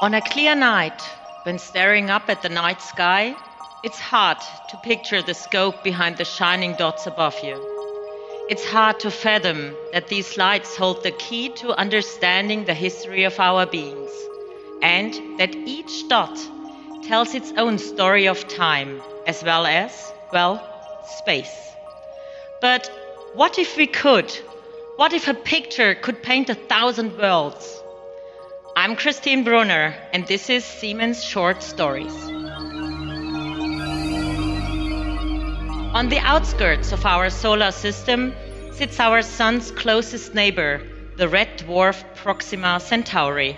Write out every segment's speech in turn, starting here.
On a clear night, when staring up at the night sky, it's hard to picture the scope behind the shining dots above you. It's hard to fathom that these lights hold the key to understanding the history of our beings, and that each dot tells its own story of time, as well as, well, space. But what if we could? What if a picture could paint a thousand worlds? I'm Christine Brunner, and this is Siemens Short Stories. On the outskirts of our solar system sits our sun's closest neighbor, the red dwarf Proxima Centauri.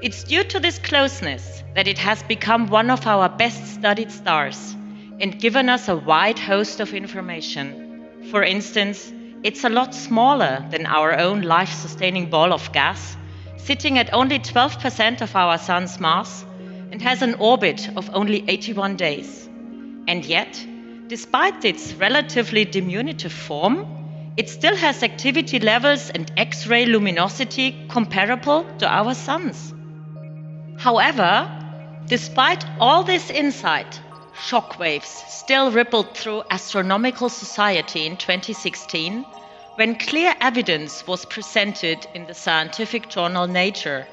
It's due to this closeness that it has become one of our best studied stars and given us a wide host of information. For instance, it's a lot smaller than our own life sustaining ball of gas, sitting at only 12% of our sun's mass and has an orbit of only 81 days. And yet, despite its relatively diminutive form, it still has activity levels and X ray luminosity comparable to our sun's. However, despite all this insight, shockwaves still rippled through astronomical society in 2016 when clear evidence was presented in the scientific journal Nature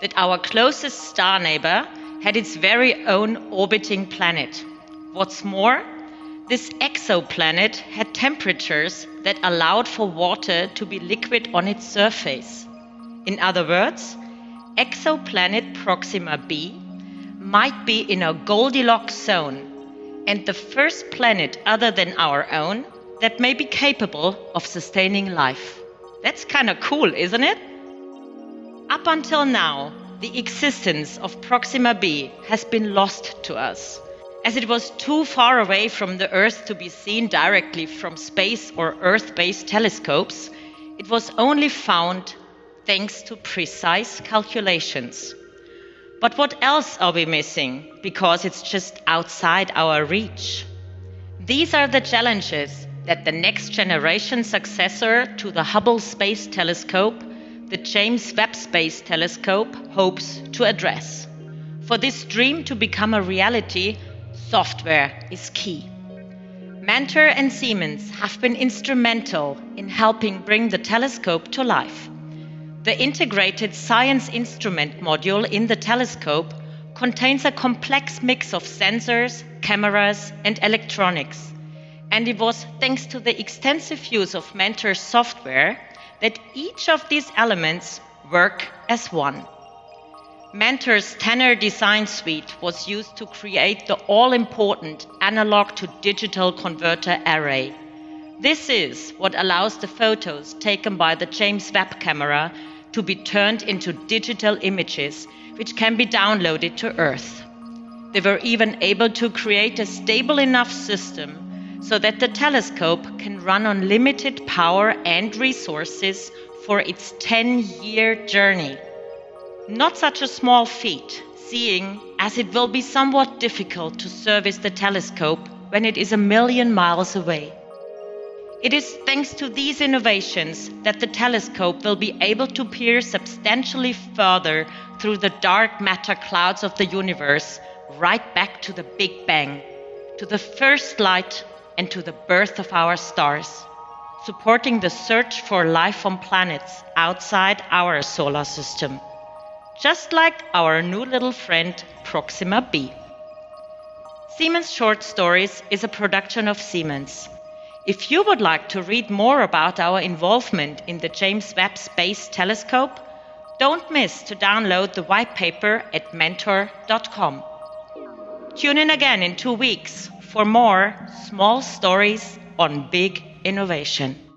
that our closest star neighbor had its very own orbiting planet. What's more, this exoplanet had temperatures that allowed for water to be liquid on its surface. In other words, exoplanet Proxima b might be in a Goldilocks zone and the first planet other than our own that may be capable of sustaining life. That's kind of cool, isn't it? Up until now, the existence of Proxima b has been lost to us, as it was too far away from the Earth to be seen directly from space or Earth based telescopes. It was only found thanks to precise calculations. But what else are we missing because it's just outside our reach? These are the challenges that the next generation successor to the Hubble Space Telescope, the James Webb Space Telescope, hopes to address. For this dream to become a reality, software is key. Mentor and Siemens have been instrumental in helping bring the telescope to life. The integrated science instrument module in the telescope contains a complex mix of sensors, cameras, and electronics. And it was thanks to the extensive use of Mentor software that each of these elements work as one. Mentor's Tanner design suite was used to create the all important analog to digital converter array. This is what allows the photos taken by the James Webb camera to be turned into digital images which can be downloaded to Earth. They were even able to create a stable enough system so that the telescope can run on limited power and resources for its 10 year journey. Not such a small feat, seeing as it will be somewhat difficult to service the telescope when it is a million miles away. It is thanks to these innovations that the telescope will be able to peer substantially further through the dark matter clouds of the universe, right back to the Big Bang, to the first light, and to the birth of our stars, supporting the search for life on planets outside our solar system, just like our new little friend Proxima b. Siemens Short Stories is a production of Siemens. If you would like to read more about our involvement in the James Webb Space Telescope, don't miss to download the white paper at mentor.com. Tune in again in two weeks for more small stories on big innovation.